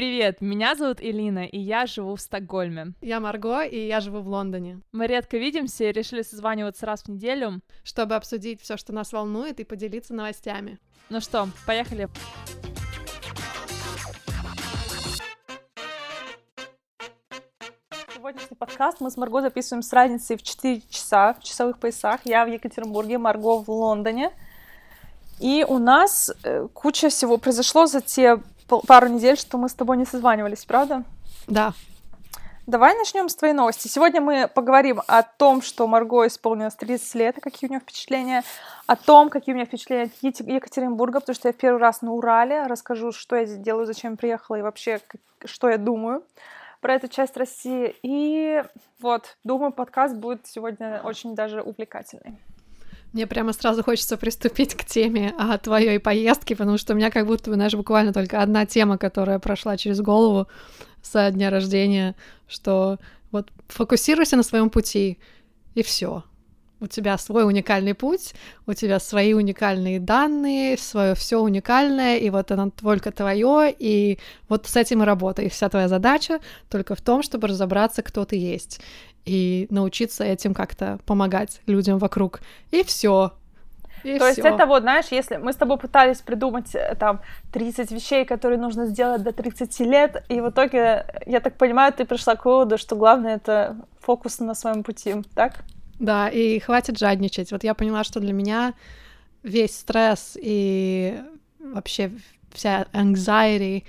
Привет, меня зовут Элина, и я живу в Стокгольме. Я Марго, и я живу в Лондоне. Мы редко видимся и решили созваниваться раз в неделю, чтобы обсудить все, что нас волнует, и поделиться новостями. Ну что, поехали. Сегодняшний подкаст мы с Марго записываем с разницей в 4 часа в часовых поясах. Я в Екатеринбурге, Марго в Лондоне. И у нас э, куча всего произошло за те пару недель, что мы с тобой не созванивались, правда? Да. Давай начнем с твоей новости. Сегодня мы поговорим о том, что Марго исполнилось 30 лет, и какие у нее впечатления, о том, какие у меня впечатления от Екатеринбурга, потому что я в первый раз на Урале, расскажу, что я здесь делаю, зачем приехала и вообще, что я думаю про эту часть России. И вот, думаю, подкаст будет сегодня очень даже увлекательный. Мне прямо сразу хочется приступить к теме о твоей поездке, потому что у меня как будто знаешь, буквально только одна тема, которая прошла через голову со дня рождения, что вот фокусируйся на своем пути, и все. У тебя свой уникальный путь, у тебя свои уникальные данные, свое все уникальное, и вот оно только твое, и вот с этим и работай. И вся твоя задача только в том, чтобы разобраться, кто ты есть и научиться этим как-то помогать людям вокруг. И все. И То всё. есть это вот, знаешь, если мы с тобой пытались придумать э, там 30 вещей, которые нужно сделать до 30 лет, и в итоге, я так понимаю, ты пришла к выводу, что главное это фокус на своем пути, так? Да, и хватит жадничать. Вот я поняла, что для меня весь стресс и вообще вся anxiety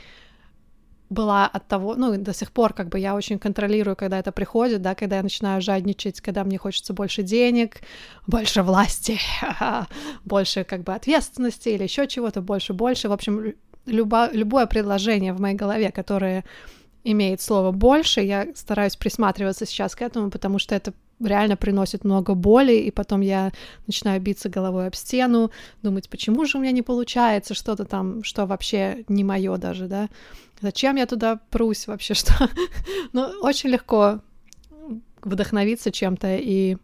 была от того, ну, до сих пор как бы я очень контролирую, когда это приходит, да, когда я начинаю жадничать, когда мне хочется больше денег, больше власти, больше как бы ответственности или еще чего-то, больше, больше. В общем, любо, любое предложение в моей голове, которое имеет слово больше, я стараюсь присматриваться сейчас к этому, потому что это реально приносит много боли, и потом я начинаю биться головой об стену, думать, почему же у меня не получается что-то там, что вообще не мое даже, да. Зачем я туда прусь вообще, что? ну, очень легко вдохновиться чем-то и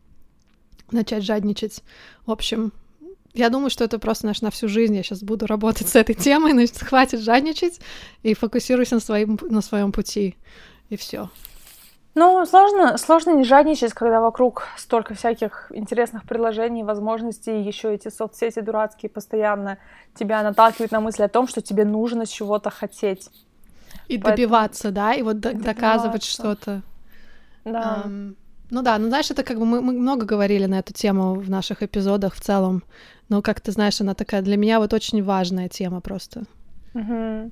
начать жадничать. В общем, я думаю, что это просто наш на всю жизнь. Я сейчас буду работать с этой темой, значит, хватит жадничать и фокусируйся на своем, на своем пути. И все. Ну, сложно, сложно не жадничать, когда вокруг столько всяких интересных предложений, возможностей, еще эти соцсети дурацкие постоянно тебя наталкивают на мысль о том, что тебе нужно чего-то хотеть. И Поэтому... добиваться, да, и вот добиваться. доказывать что-то. Да. Um, ну да, ну знаешь, это как бы мы, мы много говорили на эту тему в наших эпизодах в целом, но как ты знаешь, она такая для меня вот очень важная тема просто. Угу.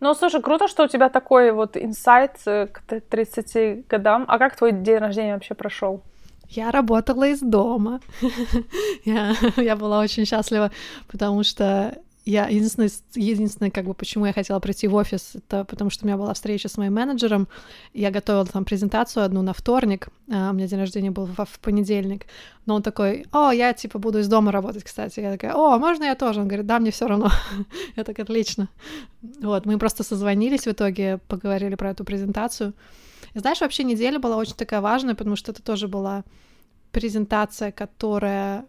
Ну, слушай, круто, что у тебя такой вот инсайт э, к 30 годам. А как твой день рождения вообще прошел? Я работала из дома. я, я была очень счастлива, потому что я единственное, единственное, как бы, почему я хотела прийти в офис, это потому что у меня была встреча с моим менеджером. Я готовила там презентацию одну на вторник. А у меня день рождения был в, в понедельник. Но он такой, о, я типа буду из дома работать, кстати. Я такая, о, можно я тоже? Он говорит, да, мне все равно. я так, отлично. Вот, мы просто созвонились в итоге, поговорили про эту презентацию. Знаешь, вообще неделя была очень такая важная, потому что это тоже была презентация, которая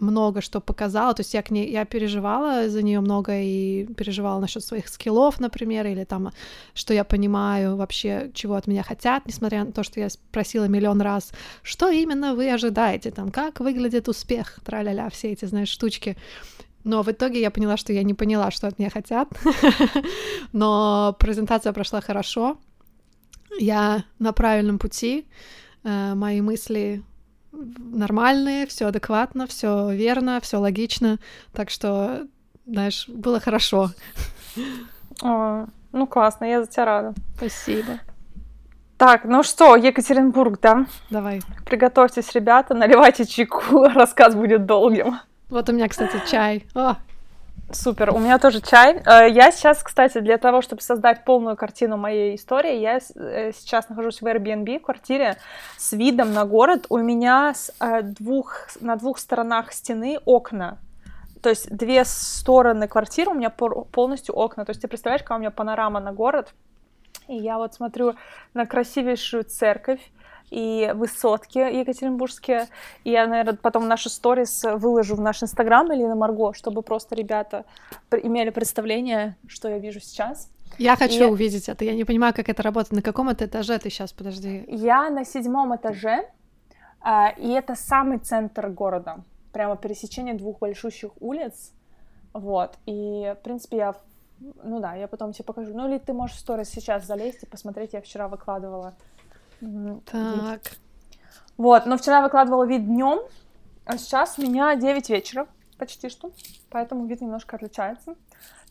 много что показала, то есть я к ней, я переживала за нее много и переживала насчет своих скиллов, например, или там, что я понимаю вообще, чего от меня хотят, несмотря на то, что я спросила миллион раз, что именно вы ожидаете, там, как выглядит успех, тра-ля-ля, все эти, знаешь, штучки. Но в итоге я поняла, что я не поняла, что от меня хотят. Но презентация прошла хорошо. Я на правильном пути. Э, мои мысли нормальные, все адекватно, все верно, все логично. Так что, знаешь, было хорошо. О, ну классно, я за тебя рада. Спасибо. Так, ну что, Екатеринбург, да? Давай. Приготовьтесь, ребята, наливайте чайку, рассказ будет долгим. Вот у меня, кстати, чай. О, Супер, у меня тоже чай. Э, я сейчас, кстати, для того, чтобы создать полную картину моей истории, я э, сейчас нахожусь в Airbnb, квартире с видом на город. У меня с э, двух, на двух сторонах стены окна. То есть две стороны квартиры у меня полностью окна. То есть ты представляешь, какая у меня панорама на город. И я вот смотрю на красивейшую церковь, и высотки екатеринбургские. И я, наверное, потом наши сторис выложу в наш инстаграм или на Марго, чтобы просто ребята имели представление, что я вижу сейчас. Я хочу и... увидеть это. Я не понимаю, как это работает. На каком это этаже ты сейчас? Подожди. Я на седьмом этаже, а, и это самый центр города. Прямо пересечение двух большущих улиц. Вот. И, в принципе, я... Ну да, я потом тебе покажу. Ну или ты можешь в сторис сейчас залезть и посмотреть. Я вчера выкладывала. Так. Вот, но вчера выкладывала вид днем, а сейчас у меня 9 вечера почти что, поэтому вид немножко отличается.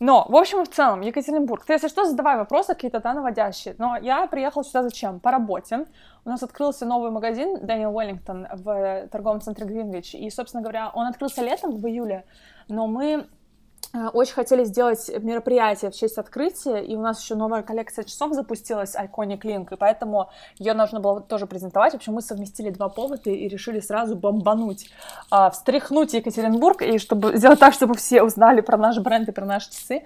Но, в общем и в целом, Екатеринбург. Ты, если что, задавай вопросы какие-то, да, наводящие. Но я приехала сюда зачем? По работе. У нас открылся новый магазин Дэниел Уэллингтон в торговом центре Гринвич. И, собственно говоря, он открылся летом, в июле, но мы очень хотели сделать мероприятие в честь открытия, и у нас еще новая коллекция часов запустилась, Iconic Link, и поэтому ее нужно было тоже презентовать. В общем, мы совместили два повода и решили сразу бомбануть, а, встряхнуть Екатеринбург, и чтобы сделать так, чтобы все узнали про наш бренд и про наши часы.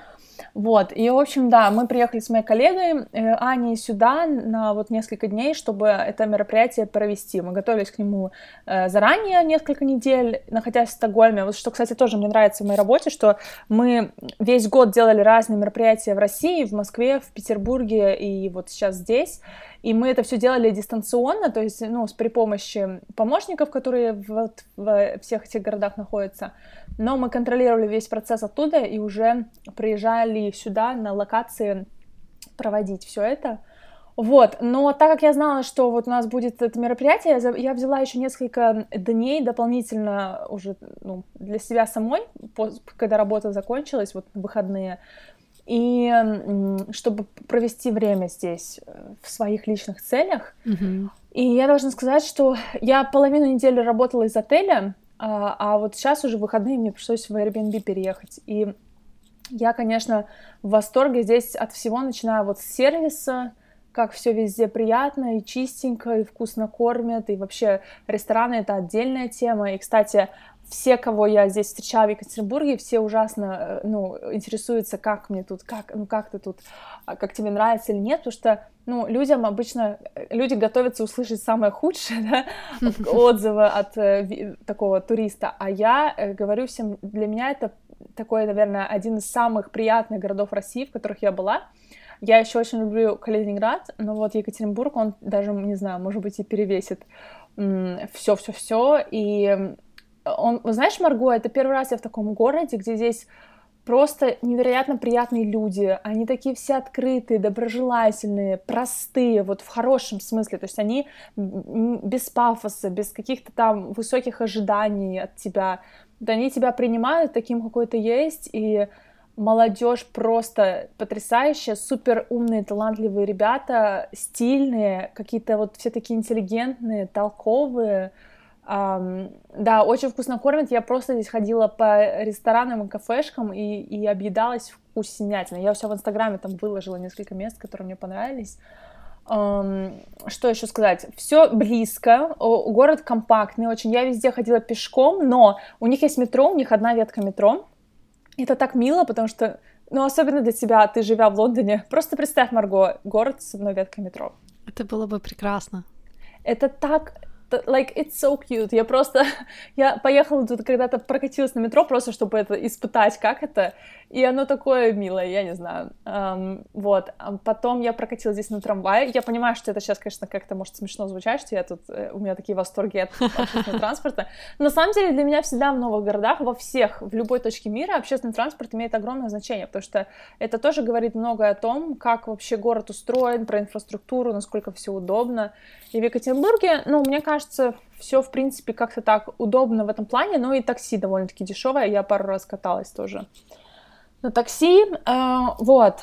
Вот, и, в общем, да, мы приехали с моей коллегой э, Аней сюда на вот несколько дней, чтобы это мероприятие провести. Мы готовились к нему э, заранее, несколько недель, находясь в Стокгольме. Вот что, кстати, тоже мне нравится в моей работе, что мы весь год делали разные мероприятия в России, в Москве, в Петербурге и вот сейчас здесь. И мы это все делали дистанционно, то есть, ну, с при помощи помощников, которые вот в всех этих городах находятся. Но мы контролировали весь процесс оттуда и уже приезжали сюда на локации проводить все это. Вот, но так как я знала, что вот у нас будет это мероприятие, я взяла еще несколько дней дополнительно уже ну, для себя самой, когда работа закончилась, вот выходные, и чтобы провести время здесь э, в своих личных целях. Mm-hmm. И я должна сказать, что я половину недели работала из отеля, а, а вот сейчас уже выходные мне пришлось в Airbnb переехать. И я, конечно, в восторге здесь от всего, начиная вот с сервиса, как все везде приятно и чистенько, и вкусно кормят, и вообще рестораны — это отдельная тема. И, кстати, все, кого я здесь встречала в Екатеринбурге, все ужасно, э, ну, интересуются, как мне тут, как, ну, как ты тут, а, как тебе нравится или нет, потому что, ну, людям обычно, э, люди готовятся услышать самое худшее, да, отзывы от э, такого туриста, а я говорю всем, для меня это такой, наверное, один из самых приятных городов России, в которых я была, я еще очень люблю Калининград, но вот Екатеринбург, он даже, не знаю, может быть, и перевесит все-все-все, и он, знаешь, Марго, это первый раз я в таком городе, где здесь просто невероятно приятные люди, они такие все открытые, доброжелательные, простые, вот в хорошем смысле, то есть они без пафоса, без каких-то там высоких ожиданий от тебя, вот они тебя принимают таким, какой ты есть, и молодежь просто потрясающая, супер умные, талантливые ребята, стильные, какие-то вот все такие интеллигентные, толковые, да, очень вкусно кормят. Я просто здесь ходила по ресторанам и кафешкам и, и объедалась вкуснятиной. Я все в Инстаграме там выложила несколько мест, которые мне понравились. Что еще сказать? Все близко, город компактный очень. Я везде ходила пешком, но у них есть метро, у них одна ветка метро. Это так мило, потому что, ну, особенно для тебя, ты живя в Лондоне, просто представь, Марго, город с одной веткой метро. Это было бы прекрасно. Это так, like, it's so cute. Я просто, я поехала тут когда-то прокатилась на метро просто, чтобы это испытать, как это, и оно такое милое, я не знаю. Um, вот, а потом я прокатилась здесь на трамвае. Я понимаю, что это сейчас, конечно, как-то может смешно звучать, что я тут, э, у меня такие восторги от общественного транспорта. Но на самом деле для меня всегда в новых городах, во всех, в любой точке мира общественный транспорт имеет огромное значение, потому что это тоже говорит многое о том, как вообще город устроен, про инфраструктуру, насколько все удобно. И в Екатеринбурге, ну, мне кажется, все, в принципе, как-то так удобно в этом плане, но и такси довольно-таки дешевое, я пару раз каталась тоже на такси, э, вот.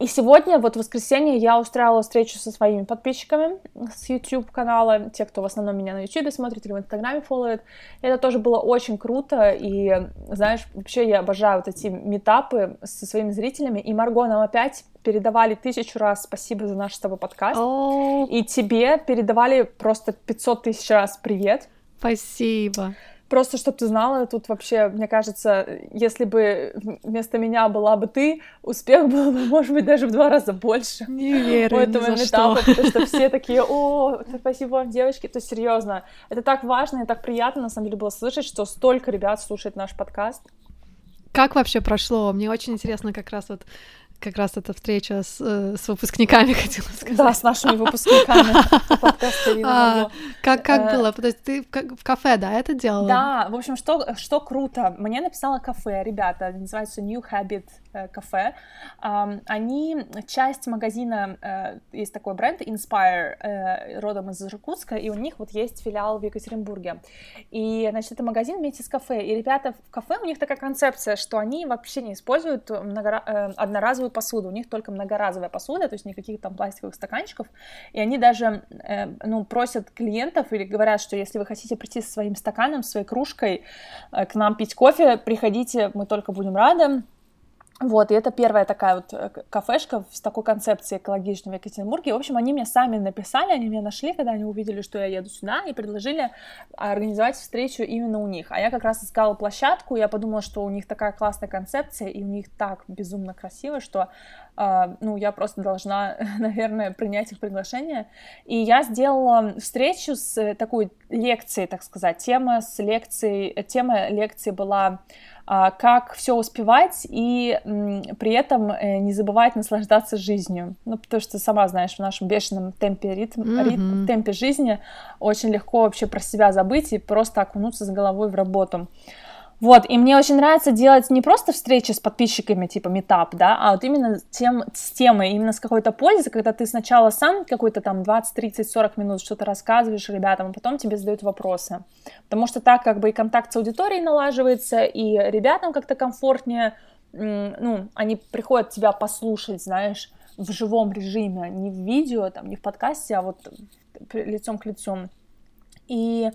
И сегодня, вот в воскресенье, я устраивала встречу со своими подписчиками с YouTube канала, те, кто в основном меня на YouTube смотрит или в Инстаграме фолловит. Это тоже было очень круто, и, знаешь, вообще я обожаю вот эти метапы со своими зрителями, и Марго нам опять передавали тысячу раз спасибо за наш с тобой подкаст, oh. и тебе передавали просто 500 тысяч раз привет. Спасибо. Просто, чтобы ты знала, тут вообще, мне кажется, если бы вместо меня была бы ты, успех был бы, может быть, даже в два раза больше. Не верю, у этого ни метапа, что. потому что все такие, о, спасибо вам, девочки, то есть серьезно, это так важно и так приятно, на самом деле, было слышать, что столько ребят слушает наш подкаст. Как вообще прошло? Мне очень интересно как раз вот как раз эта встреча с, э, с выпускниками, хотела сказать. Да, с нашими выпускниками а, Как, как э, было? Подожди, ты в кафе, да, это делала? Да, в общем, что, что круто. Мне написала кафе, ребята, называется New Habit кафе. Они часть магазина, э, есть такой бренд Inspire, э, родом из Иркутска, и у них вот есть филиал в Екатеринбурге. И, значит, это магазин вместе с кафе. И ребята в кафе, у них такая концепция, что они вообще не используют много, одноразовую посуду, у них только многоразовая посуда, то есть никаких там пластиковых стаканчиков. И они даже, ну, просят клиентов или говорят, что если вы хотите прийти со своим стаканом, своей кружкой к нам пить кофе, приходите, мы только будем рады. Вот, и это первая такая вот э, кафешка с такой концепцией экологичной в Екатеринбурге. В общем, они мне сами написали, они меня нашли, когда они увидели, что я еду сюда, и предложили организовать встречу именно у них. А я как раз искала площадку, я подумала, что у них такая классная концепция, и у них так безумно красиво, что Uh, ну, я просто должна, наверное, принять их приглашение. И я сделала встречу с такой лекцией, так сказать. Тема с лекцией, тема лекции была а, как все успевать и при этом э, не забывать наслаждаться жизнью. Ну, потому что, сама знаешь, в нашем бешеном темпе, ритм, mm-hmm. ритм, темпе жизни очень легко вообще про себя забыть и просто окунуться с головой в работу. Вот, и мне очень нравится делать не просто встречи с подписчиками, типа метап, да, а вот именно тем, с темой, именно с какой-то пользой, когда ты сначала сам какой-то там 20, 30, 40 минут что-то рассказываешь ребятам, а потом тебе задают вопросы. Потому что так как бы и контакт с аудиторией налаживается, и ребятам как-то комфортнее, ну, они приходят тебя послушать, знаешь, в живом режиме, не в видео, там, не в подкасте, а вот лицом к лицу. И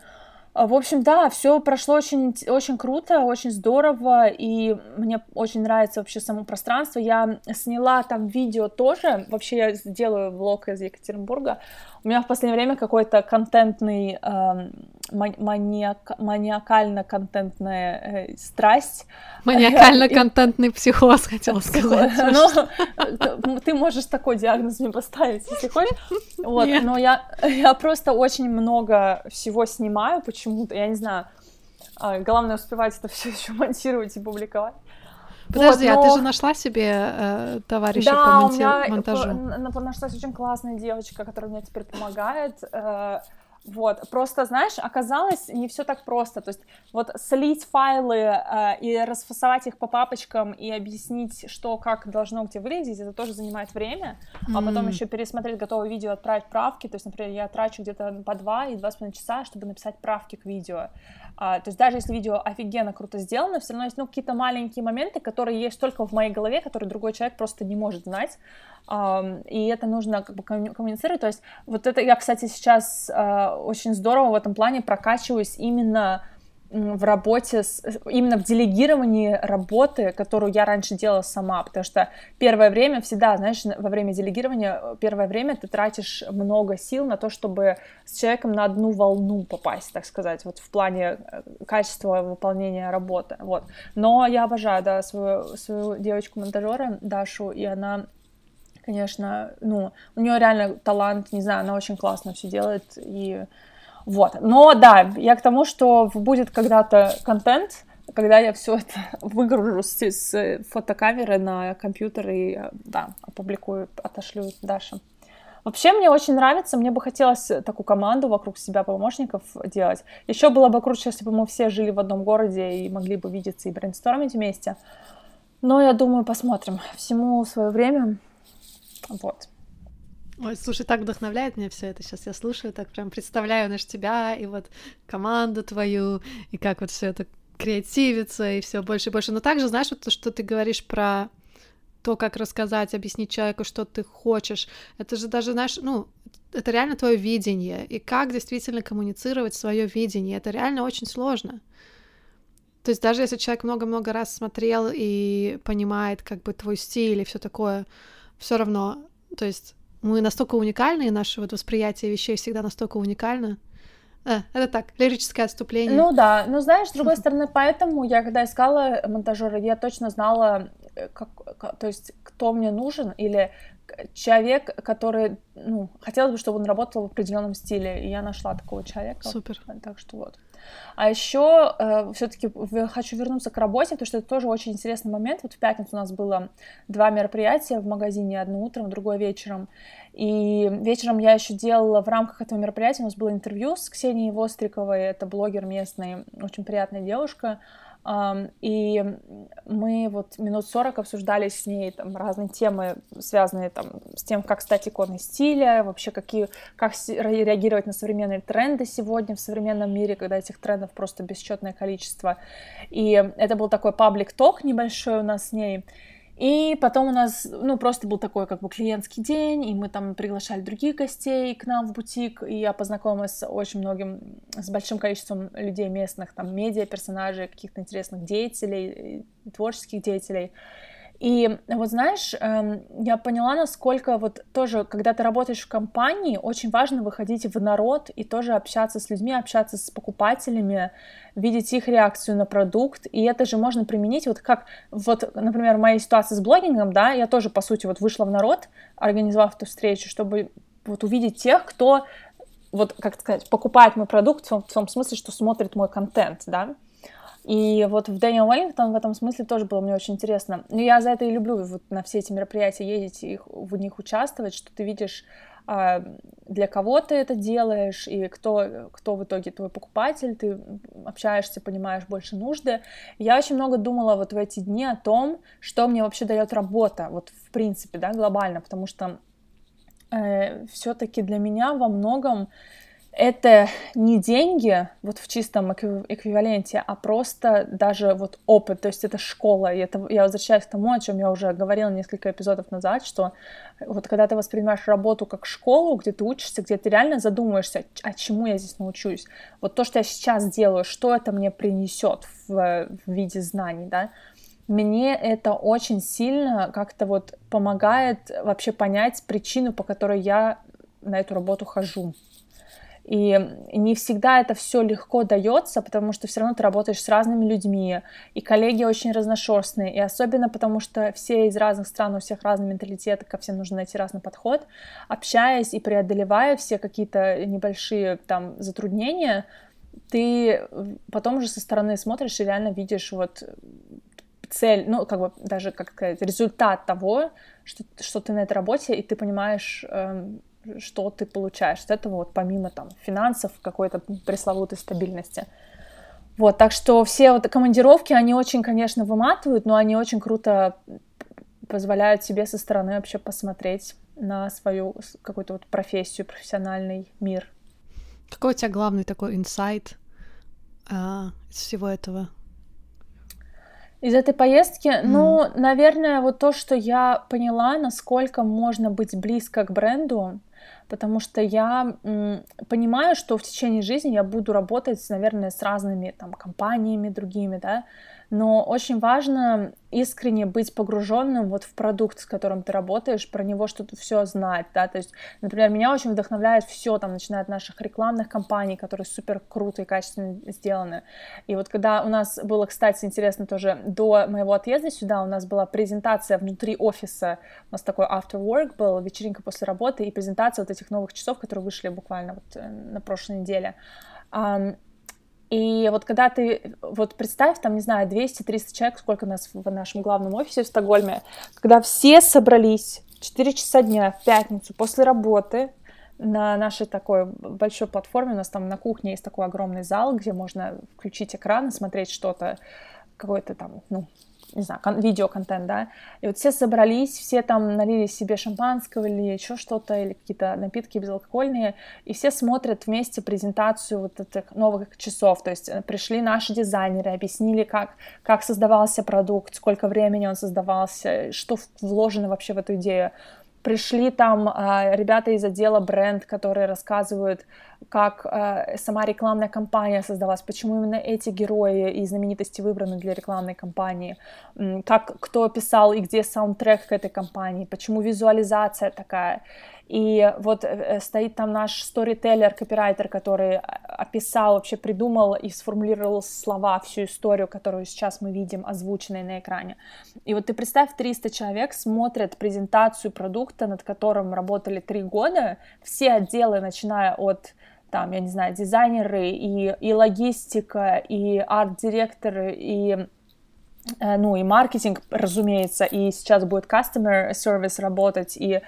в общем, да, все прошло очень, очень круто, очень здорово, и мне очень нравится вообще само пространство. Я сняла там видео тоже, вообще я сделаю влог из Екатеринбурга. У меня в последнее время какой-то контентный, э, маниак, маниакально-контентная э, страсть. Маниакально-контентный психоз, хотела сказать. Ну, ты можешь такой диагноз мне поставить, если хочешь. Вот, но я, я просто очень много всего снимаю почему-то, я не знаю. А, главное успевать это все еще монтировать и публиковать. Подожди, вот, но... а ты же нашла себе э, товарища да, по монти... у меня монтажу? нашлась очень классная девочка, которая мне теперь помогает. Э, вот, просто, знаешь, оказалось не все так просто. То есть вот слить файлы э, и расфасовать их по папочкам и объяснить, что как должно где выглядеть, это тоже занимает время. Mm-hmm. А потом еще пересмотреть готовое видео, отправить правки. То есть, например, я трачу где-то по два и два с половиной часа, чтобы написать правки к видео. А, то есть даже если видео офигенно круто сделано, все равно есть ну, какие-то маленькие моменты, которые есть только в моей голове, которые другой человек просто не может знать. И это нужно как бы коммуницировать. То есть вот это я, кстати, сейчас uh, очень здорово в этом плане прокачиваюсь именно в работе, с, именно в делегировании работы, которую я раньше делала сама, потому что первое время всегда, знаешь, во время делегирования, первое время ты тратишь много сил на то, чтобы с человеком на одну волну попасть, так сказать, вот в плане э, качества выполнения работы, вот. Но я обожаю, да, свою, свою девочку-монтажера Дашу, и она конечно, ну, у нее реально талант, не знаю, она очень классно все делает, и вот. Но да, я к тому, что будет когда-то контент, когда я все это выгружу с, с фотокамеры на компьютер и да, опубликую, отошлю Даше. Вообще мне очень нравится, мне бы хотелось такую команду вокруг себя помощников делать. Еще было бы круче, если бы мы все жили в одном городе и могли бы видеться и брейнстормить вместе. Но я думаю, посмотрим. Всему свое время. Вот. Ой, слушай, так вдохновляет меня все это. Сейчас я слушаю, так прям представляю, наш тебя и вот команду твою, и как вот все это креативится, и все больше и больше. Но также, знаешь, вот то, что ты говоришь про то, как рассказать, объяснить человеку, что ты хочешь, это же даже, знаешь, ну, это реально твое видение, и как действительно коммуницировать свое видение, это реально очень сложно. То есть даже если человек много-много раз смотрел и понимает как бы твой стиль и все такое, все равно, то есть мы настолько уникальны, и наше вот восприятие вещей всегда настолько уникально. А, это так, лирическое отступление. Ну да, ну знаешь, с другой стороны, поэтому я когда искала монтажера, я точно знала, э, как, то есть кто мне нужен, или человек, который, ну, хотелось бы, чтобы он работал в определенном стиле, и я нашла такого человека. Супер. Так что вот. А еще э, все-таки хочу вернуться к работе, потому что это тоже очень интересный момент. Вот в пятницу у нас было два мероприятия в магазине, одно утром, другое вечером. И вечером я еще делала в рамках этого мероприятия, у нас было интервью с Ксенией Востриковой, это блогер местный, очень приятная девушка. И мы вот минут 40 обсуждали с ней там разные темы, связанные там с тем, как стать иконой стиля, вообще какие, как реагировать на современные тренды сегодня в современном мире, когда этих трендов просто бесчетное количество. И это был такой паблик-ток небольшой у нас с ней. И потом у нас, ну, просто был такой как бы клиентский день, и мы там приглашали других гостей к нам в бутик, и я познакомилась с очень многим, с большим количеством людей местных, там, медиа, персонажей, каких-то интересных деятелей, творческих деятелей. И вот знаешь, эм, я поняла, насколько вот тоже, когда ты работаешь в компании, очень важно выходить в народ и тоже общаться с людьми, общаться с покупателями, видеть их реакцию на продукт, и это же можно применить вот как, вот, например, в моей ситуации с блогингом, да, я тоже, по сути, вот вышла в народ, организовав эту встречу, чтобы вот увидеть тех, кто вот, как сказать, покупает мой продукт в том, в том смысле, что смотрит мой контент, да, и вот в Дэниел Уэллингтон в этом смысле тоже было мне очень интересно. Но я за это и люблю вот на все эти мероприятия ездить и в них участвовать, что ты видишь, а, для кого ты это делаешь, и кто, кто в итоге твой покупатель, ты общаешься, понимаешь больше нужды. Я очень много думала вот в эти дни о том, что мне вообще дает работа, вот в принципе, да, глобально, потому что э, все-таки для меня во многом это не деньги вот в чистом эквиваленте, а просто даже вот опыт, то есть это школа, и это я возвращаюсь к тому, о чем я уже говорила несколько эпизодов назад, что вот когда ты воспринимаешь работу как школу, где ты учишься, где ты реально задумываешься, а чему я здесь научусь, вот то, что я сейчас делаю, что это мне принесет в, в виде знаний, да, мне это очень сильно как-то вот помогает вообще понять причину, по которой я на эту работу хожу. И не всегда это все легко дается, потому что все равно ты работаешь с разными людьми, и коллеги очень разношерстные, и особенно потому что все из разных стран, у всех разный менталитет, ко всем нужно найти разный подход. Общаясь и преодолевая все какие-то небольшие там затруднения, ты потом уже со стороны смотришь и реально видишь вот цель, ну, как бы даже, как сказать, результат того, что, что ты на этой работе, и ты понимаешь, эм, что ты получаешь от этого, вот помимо там финансов, какой-то пресловутой стабильности. Вот, так что все вот командировки, они очень, конечно, выматывают, но они очень круто позволяют себе со стороны вообще посмотреть на свою какую-то вот профессию, профессиональный мир. Какой у тебя главный такой инсайт а, из всего этого? Из этой поездки, mm. ну, наверное, вот то, что я поняла, насколько можно быть близко к бренду, потому что я понимаю, что в течение жизни я буду работать, наверное, с разными там компаниями другими, да, но очень важно искренне быть погруженным вот в продукт, с которым ты работаешь, про него что-то все знать, да, то есть, например, меня очень вдохновляет все, там, начиная от наших рекламных кампаний, которые супер круто и качественно сделаны, и вот когда у нас было, кстати, интересно тоже, до моего отъезда сюда у нас была презентация внутри офиса, у нас такой after work был, вечеринка после работы, и презентация вот этих новых часов, которые вышли буквально вот э, на прошлой неделе, и вот когда ты, вот представь, там, не знаю, 200-300 человек, сколько нас в нашем главном офисе в Стокгольме, когда все собрались 4 часа дня в пятницу после работы на нашей такой большой платформе, у нас там на кухне есть такой огромный зал, где можно включить экран и смотреть что-то, какой-то там, ну, не знаю, кон- видеоконтент, да, и вот все собрались, все там налили себе шампанского или еще что-то, или какие-то напитки безалкогольные, и все смотрят вместе презентацию вот этих новых часов, то есть э, пришли наши дизайнеры, объяснили, как, как создавался продукт, сколько времени он создавался, что вложено вообще в эту идею, пришли там э, ребята из отдела бренд, которые рассказывают, как э, сама рекламная кампания создалась, почему именно эти герои и знаменитости выбраны для рекламной кампании, как кто писал и где саундтрек к этой кампании, почему визуализация такая. И вот э, э, стоит там наш сторителлер, копирайтер, который описал, вообще придумал и сформулировал слова, всю историю, которую сейчас мы видим, озвученной на экране. И вот ты представь, 300 человек смотрят презентацию продукта, над которым работали три года, все отделы, начиная от там, я не знаю, дизайнеры, и, и логистика, и арт-директоры, и э, ну и маркетинг, разумеется, и сейчас будет customer service работать, и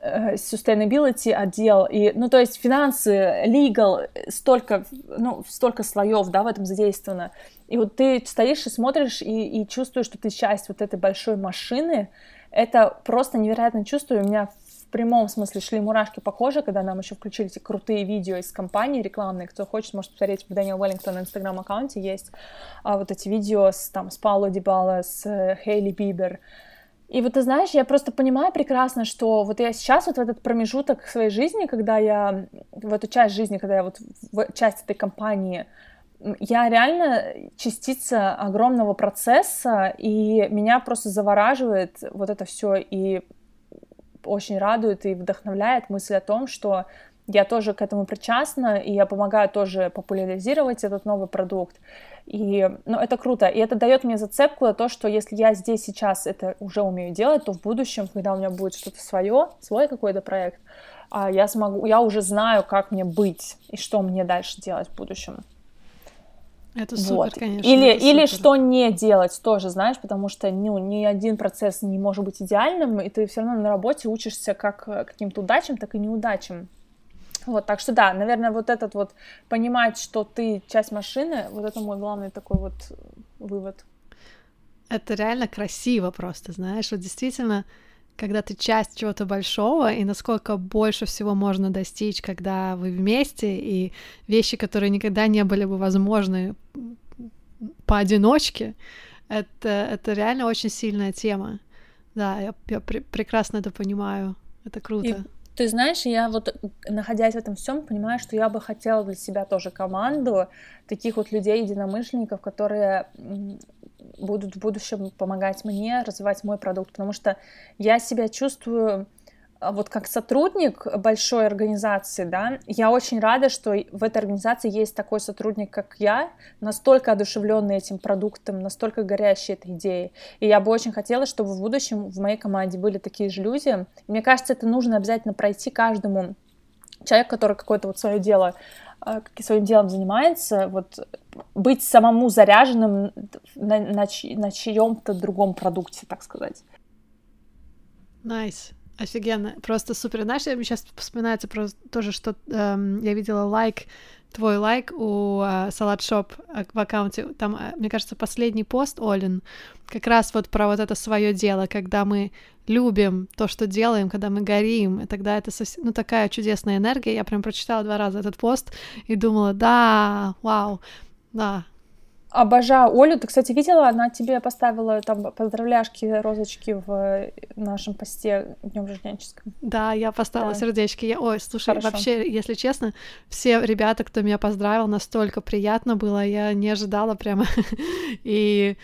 э, sustainability отдел, и, ну, то есть финансы, legal, столько, ну, столько слоев, да, в этом задействовано. И вот ты стоишь и смотришь, и, и чувствуешь, что ты часть вот этой большой машины, это просто невероятное чувство, и у меня прямом смысле шли мурашки по коже, когда нам еще включили эти крутые видео из компании рекламные. Кто хочет, может посмотреть в Дэниел Уэллингтон на инстаграм-аккаунте есть а, вот эти видео с, там, с Пауло Дибала, с э, Хейли Бибер. И вот ты знаешь, я просто понимаю прекрасно, что вот я сейчас вот в этот промежуток своей жизни, когда я, в эту часть жизни, когда я вот в часть этой компании, я реально частица огромного процесса, и меня просто завораживает вот это все, и очень радует и вдохновляет мысль о том, что я тоже к этому причастна, и я помогаю тоже популяризировать этот новый продукт. И, ну, это круто. И это дает мне зацепку на то, что если я здесь сейчас это уже умею делать, то в будущем, когда у меня будет что-то свое, свой какой-то проект, а, я смогу, я уже знаю, как мне быть и что мне дальше делать в будущем. Это супер, вот. конечно. Или, или что не делать тоже, знаешь, потому что ну, ни один процесс не может быть идеальным, и ты все равно на работе учишься как э, каким-то удачам, так и неудачам. Вот, так что да, наверное, вот этот вот понимать, что ты часть машины, вот это мой главный такой вот вывод. Это реально красиво просто, знаешь, вот действительно, когда ты часть чего-то большого, и насколько больше всего можно достичь, когда вы вместе, и вещи, которые никогда не были бы возможны поодиночке, это, это реально очень сильная тема. Да, я, я пр- прекрасно это понимаю. Это круто. И ты знаешь, я вот, находясь в этом всем, понимаю, что я бы хотела для себя тоже команду таких вот людей, единомышленников, которые будут в будущем помогать мне развивать мой продукт, потому что я себя чувствую а, вот как сотрудник большой организации, да, я очень рада, что в этой организации есть такой сотрудник, как я, настолько одушевленный этим продуктом, настолько горящий этой идеей. И я бы очень хотела, чтобы в будущем в моей команде были такие же люди. мне кажется, это нужно обязательно пройти каждому человеку, который какое-то вот свое дело своим делом занимается, вот быть самому заряженным на, на, на чьем-то другом продукте, так сказать. Nice. Офигенно, просто супер. Знаешь, мне сейчас вспоминается просто тоже, что эм, я видела лайк, твой лайк у э, Salatshop э, в аккаунте. Там, э, мне кажется, последний пост, Олин, как раз вот про вот это свое дело, когда мы любим то, что делаем, когда мы горим, и тогда это совсем, ну, такая чудесная энергия. Я прям прочитала два раза этот пост и думала, да, вау, да, Обожаю Олю. Ты, кстати, видела, она тебе поставила там поздравляшки, розочки в нашем посте днем рожденческом. Да, я поставила да. сердечки. Я... Ой, слушай, Хорошо. вообще, если честно, все ребята, кто меня поздравил, настолько приятно было. Я не ожидала прямо. И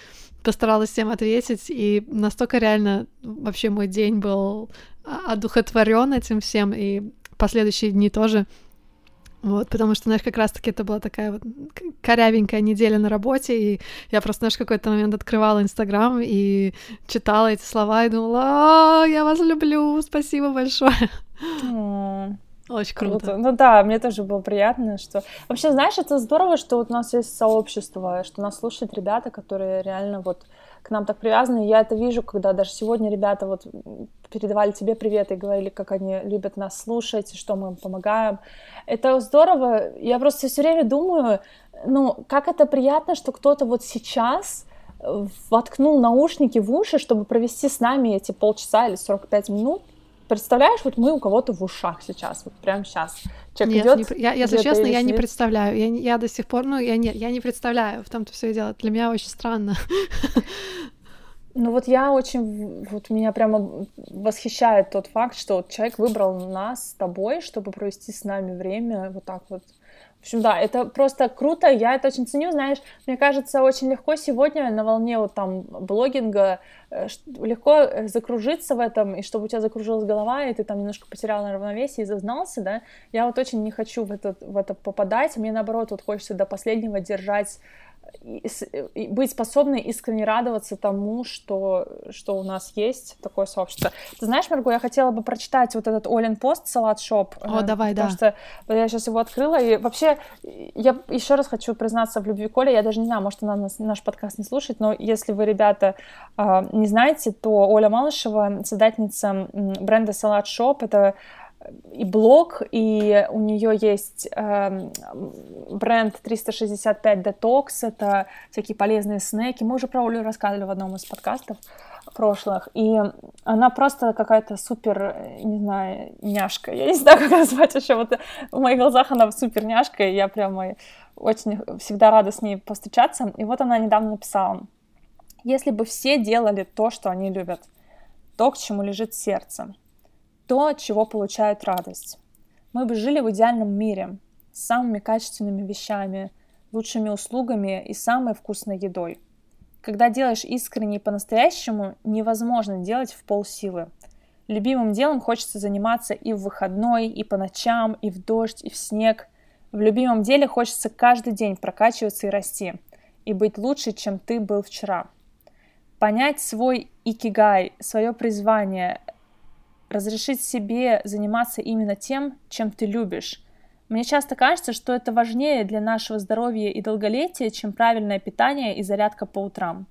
постаралась всем ответить. И настолько реально вообще мой день был одухотворен этим всем. И последующие дни тоже вот, потому что, знаешь, как раз-таки это была такая вот корявенькая неделя на работе, и я просто, знаешь, в какой-то момент открывала Инстаграм и читала эти слова и думала, «А, я вас люблю, спасибо большое. Очень круто. круто. Ну да, мне тоже было приятно, что... Вообще, знаешь, это здорово, что вот у нас есть сообщество, что нас слушают ребята, которые реально вот к нам так привязаны. Я это вижу, когда даже сегодня ребята вот передавали тебе привет и говорили, как они любят нас слушать, что мы им помогаем. Это здорово. Я просто все время думаю, ну, как это приятно, что кто-то вот сейчас воткнул наушники в уши, чтобы провести с нами эти полчаса или 45 минут, Представляешь, вот мы у кого-то в ушах сейчас, вот прямо сейчас. Человек нет, идет, не, я, если честно, я не представляю. Я, я до сих пор, ну, я нет, я не представляю, в том-то все и дело. Для меня очень странно. Ну вот я очень, вот меня прямо восхищает тот факт, что вот человек выбрал нас с тобой, чтобы провести с нами время вот так вот. В общем, да, это просто круто, я это очень ценю, знаешь, мне кажется, очень легко сегодня на волне вот там блогинга э, легко э, закружиться в этом, и чтобы у тебя закружилась голова, и ты там немножко потерял на равновесие и зазнался, да, я вот очень не хочу в это, в это попадать, мне наоборот вот хочется до последнего держать быть способной искренне радоваться тому, что, что у нас есть такое сообщество. Ты знаешь, Марго, я хотела бы прочитать вот этот Олин пост Salatshop. О, давай, потому да. что я сейчас его открыла, и вообще я еще раз хочу признаться в любви к Оле, я даже не знаю, может, она нас, наш подкаст не слушает, но если вы, ребята, а, не знаете, то Оля Малышева, создательница бренда Salatshop, это и блог, и у нее есть э, бренд 365 Detox, это всякие полезные снеки. Мы уже про Олю рассказывали в одном из подкастов прошлых, и она просто какая-то супер, не знаю, няшка. Я не знаю, как назвать еще. Вот в моих глазах она супер няшка, и я прямо очень всегда рада с ней повстречаться. И вот она недавно написала, если бы все делали то, что они любят, то, к чему лежит сердце, то, от чего получают радость. Мы бы жили в идеальном мире, с самыми качественными вещами, лучшими услугами и самой вкусной едой. Когда делаешь искренне и по-настоящему, невозможно делать в полсилы. Любимым делом хочется заниматься и в выходной, и по ночам, и в дождь, и в снег. В любимом деле хочется каждый день прокачиваться и расти, и быть лучше, чем ты был вчера. Понять свой икигай, свое призвание, разрешить себе заниматься именно тем, чем ты любишь. Мне часто кажется, что это важнее для нашего здоровья и долголетия, чем правильное питание и зарядка по утрам.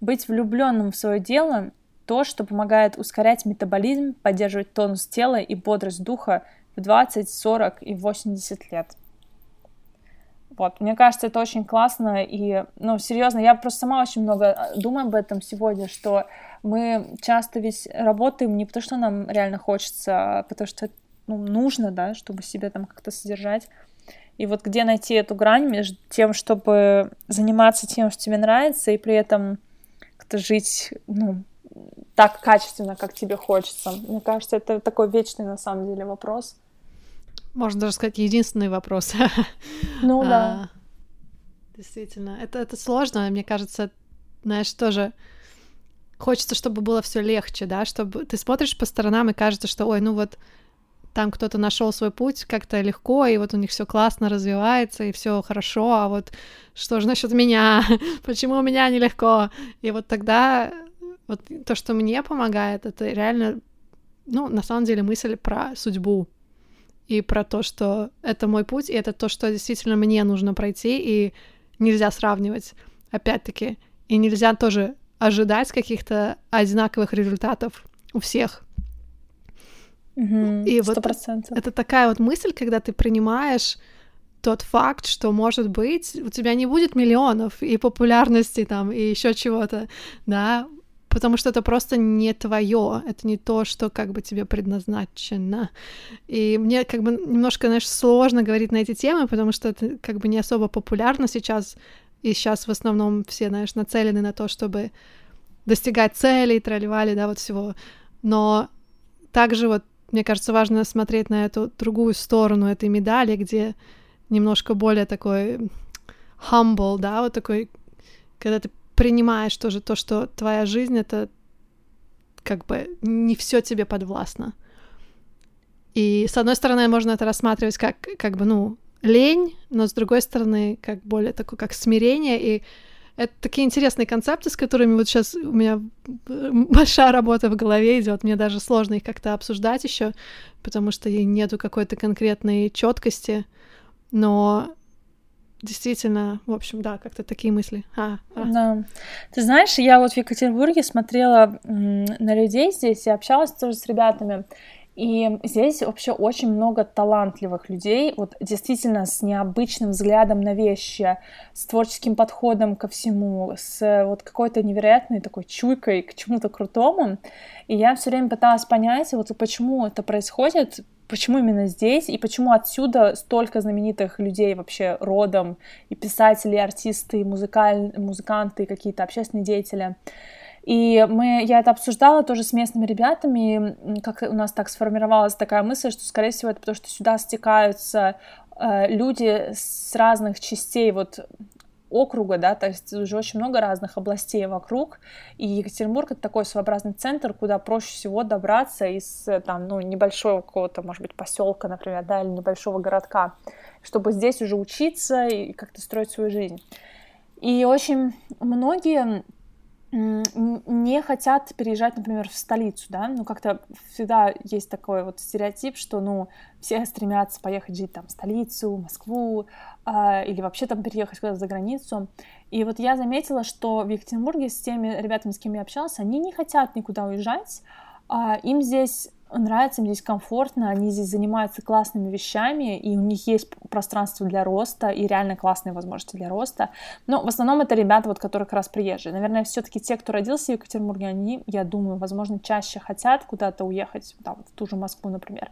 Быть влюбленным в свое дело – то, что помогает ускорять метаболизм, поддерживать тонус тела и бодрость духа в 20, 40 и 80 лет. Вот, мне кажется, это очень классно, и, ну, серьезно, я просто сама очень много э, думаю об этом сегодня, что мы часто ведь работаем не потому, что нам реально хочется, а потому что ну, нужно, да, чтобы себя там как-то содержать. И вот где найти эту грань между тем, чтобы заниматься тем, что тебе нравится, и при этом как-то жить, ну, так качественно, как тебе хочется. Мне кажется, это такой вечный на самом деле вопрос. Можно даже сказать, единственный вопрос. Ну да. А, действительно. Это, это сложно, мне кажется, знаешь, тоже хочется, чтобы было все легче, да, чтобы ты смотришь по сторонам и кажется, что, ой, ну вот там кто-то нашел свой путь как-то легко, и вот у них все классно развивается, и все хорошо, а вот что же насчет меня? Почему у меня нелегко? И вот тогда вот то, что мне помогает, это реально, ну, на самом деле мысль про судьбу, и про то, что это мой путь, и это то, что действительно мне нужно пройти, и нельзя сравнивать, опять-таки, и нельзя тоже ожидать каких-то одинаковых результатов у всех. Угу, и вот это такая вот мысль, когда ты принимаешь тот факт, что, может быть, у тебя не будет миллионов и популярности там, и еще чего-то, да, потому что это просто не твое, это не то, что как бы тебе предназначено. И мне как бы немножко, знаешь, сложно говорить на эти темы, потому что это как бы не особо популярно сейчас, и сейчас в основном все, знаешь, нацелены на то, чтобы достигать целей, тролливали, да, вот всего. Но также вот, мне кажется, важно смотреть на эту другую сторону этой медали, где немножко более такой humble, да, вот такой, когда ты принимаешь тоже то, что твоя жизнь это как бы не все тебе подвластно. И с одной стороны, можно это рассматривать как, как бы, ну, лень, но с другой стороны, как более такое, как смирение. И это такие интересные концепты, с которыми вот сейчас у меня большая работа в голове идет. Мне даже сложно их как-то обсуждать еще, потому что нету какой-то конкретной четкости. Но действительно, в общем, да, как-то такие мысли. А, а. Да. Ты знаешь, я вот в Екатеринбурге смотрела на людей здесь и общалась тоже с ребятами. И здесь вообще очень много талантливых людей, вот действительно с необычным взглядом на вещи, с творческим подходом ко всему, с вот какой-то невероятной такой чуйкой к чему-то крутому. И я все время пыталась понять, вот почему это происходит, почему именно здесь и почему отсюда столько знаменитых людей вообще родом, и писатели, и артисты, и музыкаль... музыканты, и какие-то общественные деятели. И мы, я это обсуждала тоже с местными ребятами, как у нас так сформировалась такая мысль, что, скорее всего, это потому, что сюда стекаются э, люди с разных частей вот округа, да, то есть уже очень много разных областей вокруг, и Екатеринбург это такой своеобразный центр, куда проще всего добраться из там, ну, небольшого какого-то, может быть, поселка, например, да, или небольшого городка, чтобы здесь уже учиться и как-то строить свою жизнь. И очень многие не хотят переезжать, например, в столицу, да, ну как-то всегда есть такой вот стереотип, что, ну, все стремятся поехать жить там в столицу, Москву, э, или вообще там переехать куда-то за границу. И вот я заметила, что в Екатеринбурге с теми ребятами, с кем я общалась, они не хотят никуда уезжать, э, им здесь нравится, им здесь комфортно, они здесь занимаются классными вещами, и у них есть пространство для роста, и реально классные возможности для роста. Но в основном это ребята, вот, которые как раз приезжие. Наверное, все-таки те, кто родился в Екатеринбурге, они, я думаю, возможно, чаще хотят куда-то уехать, там, в ту же Москву, например.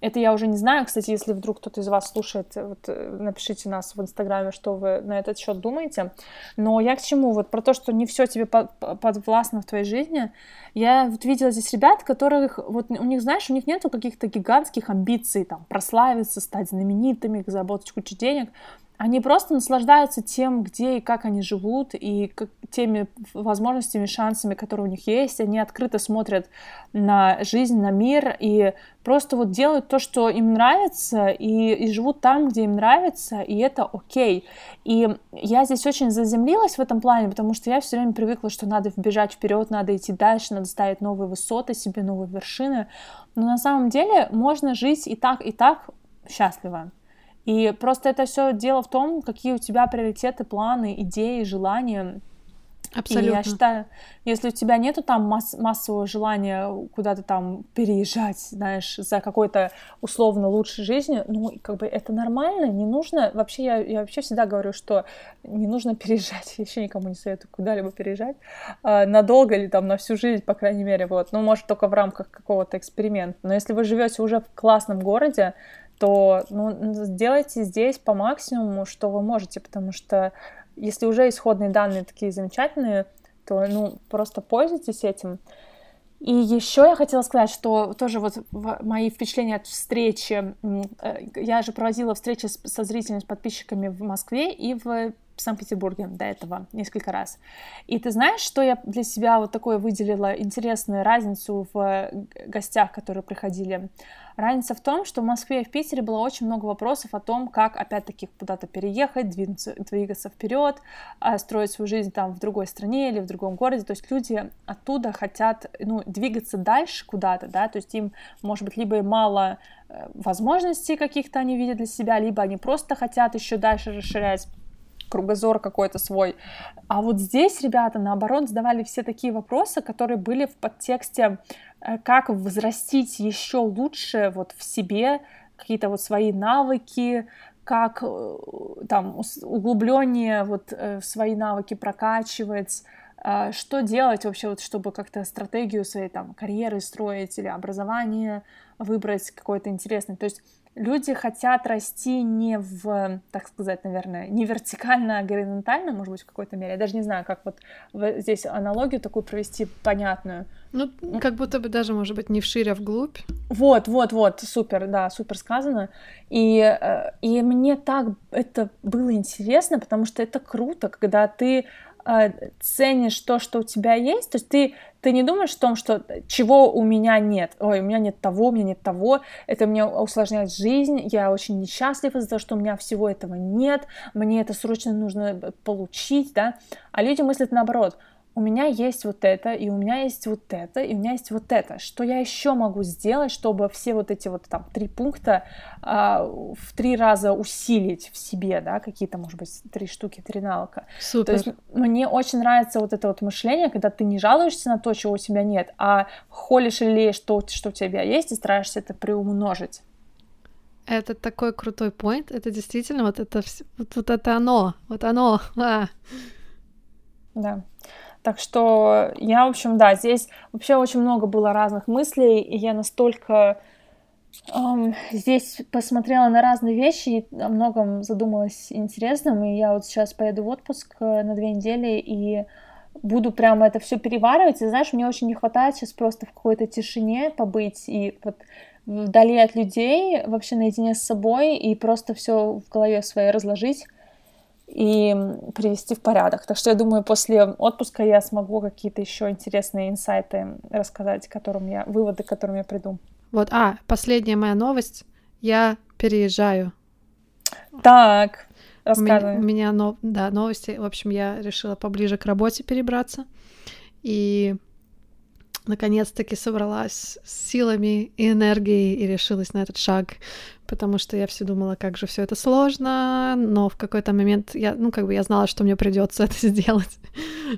Это я уже не знаю. Кстати, если вдруг кто-то из вас слушает, вот э, напишите нас в Инстаграме, что вы на этот счет думаете. Но я к чему? Вот про то, что не все тебе подвластно в твоей жизни. Я вот видела здесь ребят, которых вот у них, знаешь, у них нету каких-то гигантских амбиций, там, прославиться, стать знаменитыми, заработать кучу денег. Они просто наслаждаются тем, где и как они живут, и как, теми возможностями, шансами, которые у них есть. Они открыто смотрят на жизнь, на мир, и просто вот делают то, что им нравится, и, и живут там, где им нравится, и это окей. И я здесь очень заземлилась в этом плане, потому что я все время привыкла, что надо бежать вперед, надо идти дальше, надо ставить новые высоты себе, новые вершины. Но на самом деле можно жить и так, и так счастливо. И просто это все дело в том, какие у тебя приоритеты, планы, идеи, желания. Абсолютно. И я считаю, если у тебя нету там масс- массового желания куда-то там переезжать, знаешь, за какой-то условно лучшей жизнью, ну, как бы это нормально, не нужно, вообще я, я вообще всегда говорю, что не нужно переезжать, я еще никому не советую куда-либо переезжать, э, надолго или там на всю жизнь, по крайней мере, вот, ну, может, только в рамках какого-то эксперимента, но если вы живете уже в классном городе, то ну, сделайте здесь по максимуму, что вы можете, потому что если уже исходные данные такие замечательные, то ну, просто пользуйтесь этим. И еще я хотела сказать, что тоже вот мои впечатления от встречи, э, я же проводила встречи со зрителями, с подписчиками в Москве и в в Санкт-Петербурге до этого несколько раз. И ты знаешь, что я для себя вот такое выделила интересную разницу в гостях, которые приходили? Разница в том, что в Москве и в Питере было очень много вопросов о том, как опять-таки куда-то переехать, двинуться, двигаться вперед, а, строить свою жизнь там в другой стране или в другом городе. То есть люди оттуда хотят ну, двигаться дальше куда-то, да, то есть им, может быть, либо мало э, возможностей каких-то они видят для себя, либо они просто хотят еще дальше расширять кругозор какой-то свой. А вот здесь ребята, наоборот, задавали все такие вопросы, которые были в подтексте, э, как возрастить еще лучше вот в себе какие-то вот свои навыки, как э, там углубление вот э, свои навыки прокачивать, что делать вообще, вот, чтобы как-то стратегию своей там карьеры строить или образование выбрать какое-то интересное. То есть люди хотят расти не в, так сказать, наверное, не вертикально, а горизонтально, может быть, в какой-то мере. Я даже не знаю, как вот здесь аналогию такую провести понятную. Ну, как будто бы даже, может быть, не вширь, а вглубь. Вот, вот, вот, супер, да, супер сказано. И, э, и мне так это было интересно, потому что это круто, когда ты ценишь то, что у тебя есть, то есть ты ты не думаешь о том, что чего у меня нет, ой, у меня нет того, у меня нет того, это мне усложняет жизнь, я очень несчастлив из-за того, что у меня всего этого нет, мне это срочно нужно получить, да, а люди мыслят наоборот, у меня есть вот это, и у меня есть вот это, и у меня есть вот это. Что я еще могу сделать, чтобы все вот эти вот там три пункта а, в три раза усилить в себе, да, какие-то, может быть, три штуки, три навыка. Супер. То есть мне очень нравится вот это вот мышление, когда ты не жалуешься на то, чего у тебя нет, а холишь или леешь то, что у тебя есть, и стараешься это приумножить. Это такой крутой point. Это действительно вот это вот, вот это оно, вот оно. А. Да. Так что я, в общем, да, здесь вообще очень много было разных мыслей, и я настолько эм, здесь посмотрела на разные вещи и о многом задумалась интересным, и я вот сейчас поеду в отпуск э, на две недели, и буду прямо это все переваривать, и знаешь, мне очень не хватает сейчас просто в какой-то тишине побыть и вот вдали от людей, вообще наедине с собой, и просто все в голове своей разложить, и привести в порядок. Так что я думаю, после отпуска я смогу какие-то еще интересные инсайты рассказать, которым я, выводы, к которым я приду. Вот, а, последняя моя новость. Я переезжаю. Так, Рассказывай. У меня, у меня да, новости. В общем, я решила поближе к работе перебраться. И наконец-таки собралась с силами и энергией и решилась на этот шаг, потому что я все думала, как же все это сложно, но в какой-то момент я, ну, как бы я знала, что мне придется это сделать,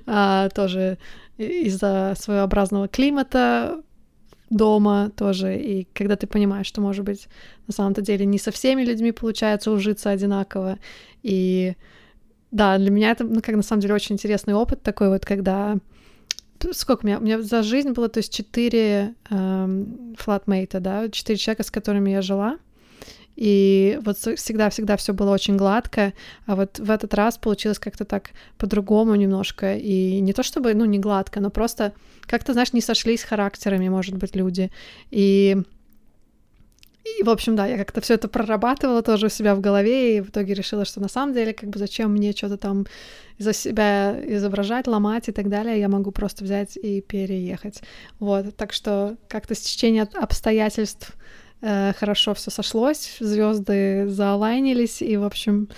а, тоже из-за своеобразного климата дома тоже, и когда ты понимаешь, что, может быть, на самом-то деле не со всеми людьми получается ужиться одинаково, и да, для меня это, ну, как на самом деле очень интересный опыт такой вот, когда сколько у меня? У меня за жизнь было, то есть, четыре эм, флатмейта, да, четыре человека, с которыми я жила. И вот всегда-всегда все было очень гладко, а вот в этот раз получилось как-то так по-другому немножко. И не то чтобы, ну, не гладко, но просто как-то, знаешь, не сошлись характерами, может быть, люди. И и, в общем, да, я как-то все это прорабатывала тоже у себя в голове, и в итоге решила, что на самом деле, как бы, зачем мне что-то там за себя изображать, ломать и так далее, я могу просто взять и переехать. Вот, так что как-то с течением обстоятельств э, хорошо все сошлось, звезды заолайнились, и, в общем,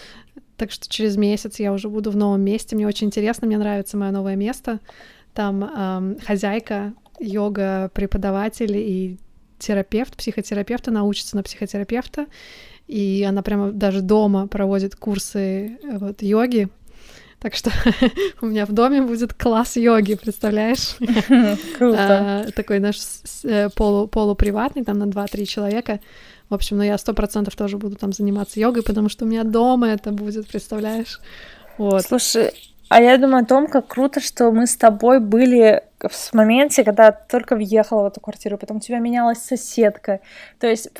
так что через месяц я уже буду в новом месте. Мне очень интересно, мне нравится мое новое место. Там эм, хозяйка, йога, преподаватель и терапевт, психотерапевт, она учится на психотерапевта, и она прямо даже дома проводит курсы э, вот йоги. Так что у меня в доме будет класс йоги, представляешь? Круто. А, такой наш э, полу, полуприватный, там на 2-3 человека. В общем, ну я сто процентов тоже буду там заниматься йогой, потому что у меня дома это будет, представляешь? Вот. Слушай, а я думаю о том, как круто, что мы с тобой были в моменте, когда только въехала в эту квартиру, потом у тебя менялась соседка. То есть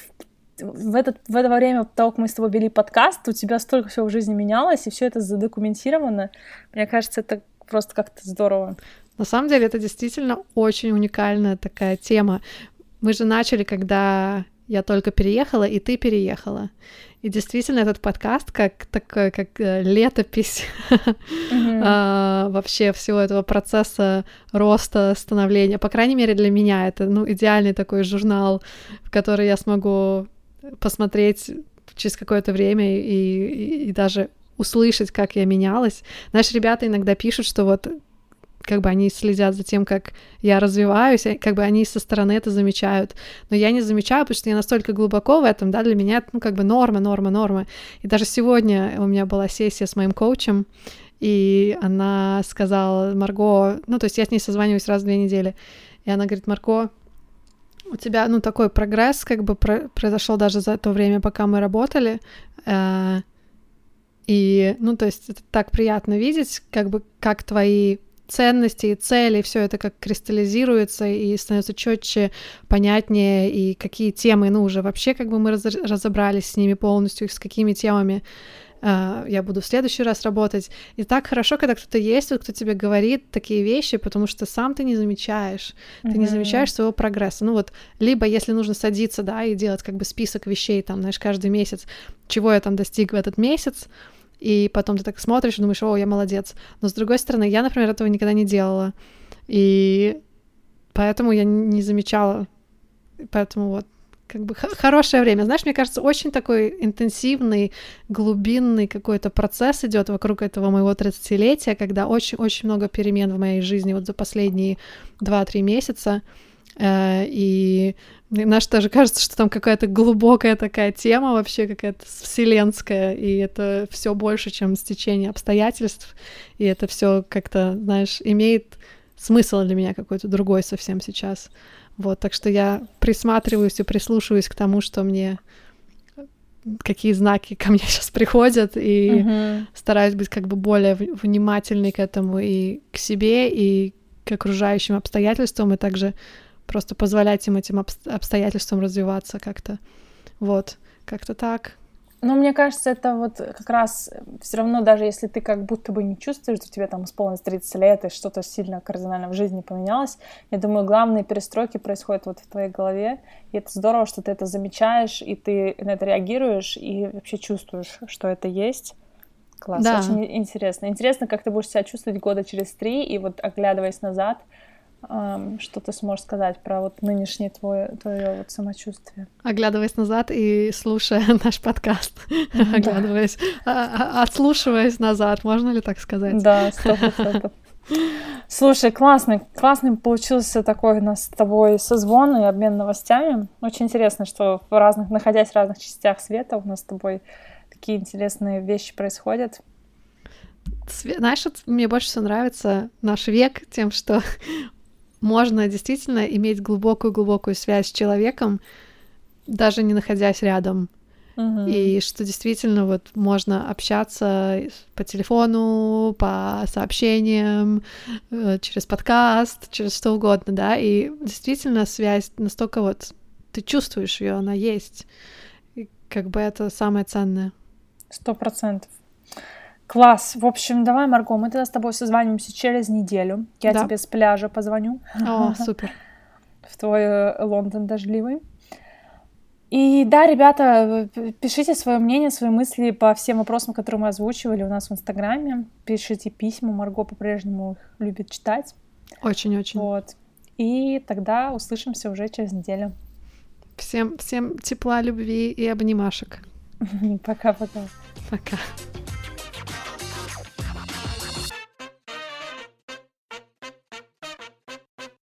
в, этот, в это время того, как мы с тобой вели подкаст, у тебя столько всего в жизни менялось, и все это задокументировано. Мне кажется, это просто как-то здорово. На самом деле это действительно очень уникальная такая тема. Мы же начали, когда я только переехала, и ты переехала. И действительно, этот подкаст как такой, как э, летопись mm-hmm. а, вообще всего этого процесса роста, становления. По крайней мере, для меня это ну, идеальный такой журнал, в который я смогу посмотреть через какое-то время и, и, и даже услышать, как я менялась. Знаешь, ребята иногда пишут, что вот как бы они следят за тем, как я развиваюсь, как бы они со стороны это замечают. Но я не замечаю, потому что я настолько глубоко в этом, да, для меня это, ну, как бы норма, норма, норма. И даже сегодня у меня была сессия с моим коучем, и она сказала, Марго, ну, то есть я с ней созваниваюсь раз в две недели, и она говорит, Марго, у тебя, ну, такой прогресс как бы про- произошел даже за то время, пока мы работали, э- и, ну, то есть это так приятно видеть, как бы, как твои ценности и цели, все это как кристаллизируется и становится четче, понятнее, и какие темы, ну, уже вообще как бы мы раз разобрались с ними полностью, с какими темами uh, я буду в следующий раз работать. И так хорошо, когда кто-то есть, кто тебе говорит такие вещи, потому что сам ты не замечаешь, mm-hmm. ты не замечаешь своего прогресса. Ну вот, либо если нужно садиться, да, и делать как бы список вещей, там, знаешь, каждый месяц, чего я там достиг в этот месяц, и потом ты так смотришь и думаешь, о, я молодец. Но с другой стороны, я, например, этого никогда не делала, и поэтому я не замечала, поэтому вот как бы хорошее время. Знаешь, мне кажется, очень такой интенсивный, глубинный какой-то процесс идет вокруг этого моего 30-летия, когда очень-очень много перемен в моей жизни вот за последние 2-3 месяца. Э, и наш тоже кажется, что там какая-то глубокая такая тема вообще, какая-то вселенская, и это все больше, чем стечение обстоятельств, и это все как-то, знаешь, имеет смысл для меня какой-то другой совсем сейчас. Вот, так что я присматриваюсь и прислушиваюсь к тому, что мне какие знаки ко мне сейчас приходят, и uh-huh. стараюсь быть как бы более внимательной к этому и к себе, и к окружающим обстоятельствам, и также просто позволять им этим обстоятельствам развиваться как-то. Вот, как-то так. Но мне кажется, это вот как раз все равно, даже если ты как будто бы не чувствуешь, что тебе там исполнилось 30 лет и что-то сильно кардинально в жизни поменялось, я думаю, главные перестройки происходят вот в твоей голове, и это здорово, что ты это замечаешь, и ты на это реагируешь, и вообще чувствуешь, что это есть. Класс, да. очень интересно. Интересно, как ты будешь себя чувствовать года через три, и вот оглядываясь назад, что ты сможешь сказать про вот нынешнее твое, твое вот самочувствие? Оглядываясь назад и слушая наш подкаст, оглядываясь, а, а, отслушиваясь назад, можно ли так сказать? Да, сто процентов. Слушай, классный, классный получился такой у нас с тобой созвон и обмен новостями. Очень интересно, что в разных, находясь в разных частях света, у нас с тобой такие интересные вещи происходят. Знаешь, мне больше всего нравится наш век тем, что можно действительно иметь глубокую-глубокую связь с человеком, даже не находясь рядом. Uh-huh. И что действительно вот можно общаться по телефону, по сообщениям, э, через подкаст, через что угодно, да, и действительно связь настолько вот ты чувствуешь ее, она есть. И как бы это самое ценное. Сто процентов. Класс. В общем, давай, Марго, мы тогда с тобой созванимся через неделю. Я да. тебе с пляжа позвоню. О, супер. В твой э, Лондон дождливый. И да, ребята, пишите свое мнение, свои мысли по всем вопросам, которые мы озвучивали у нас в Инстаграме. Пишите письма, Марго по-прежнему их любит читать. Очень-очень. Вот. И тогда услышимся уже через неделю. Всем, всем тепла, любви и обнимашек. Пока-пока. Пока. -пока. Пока.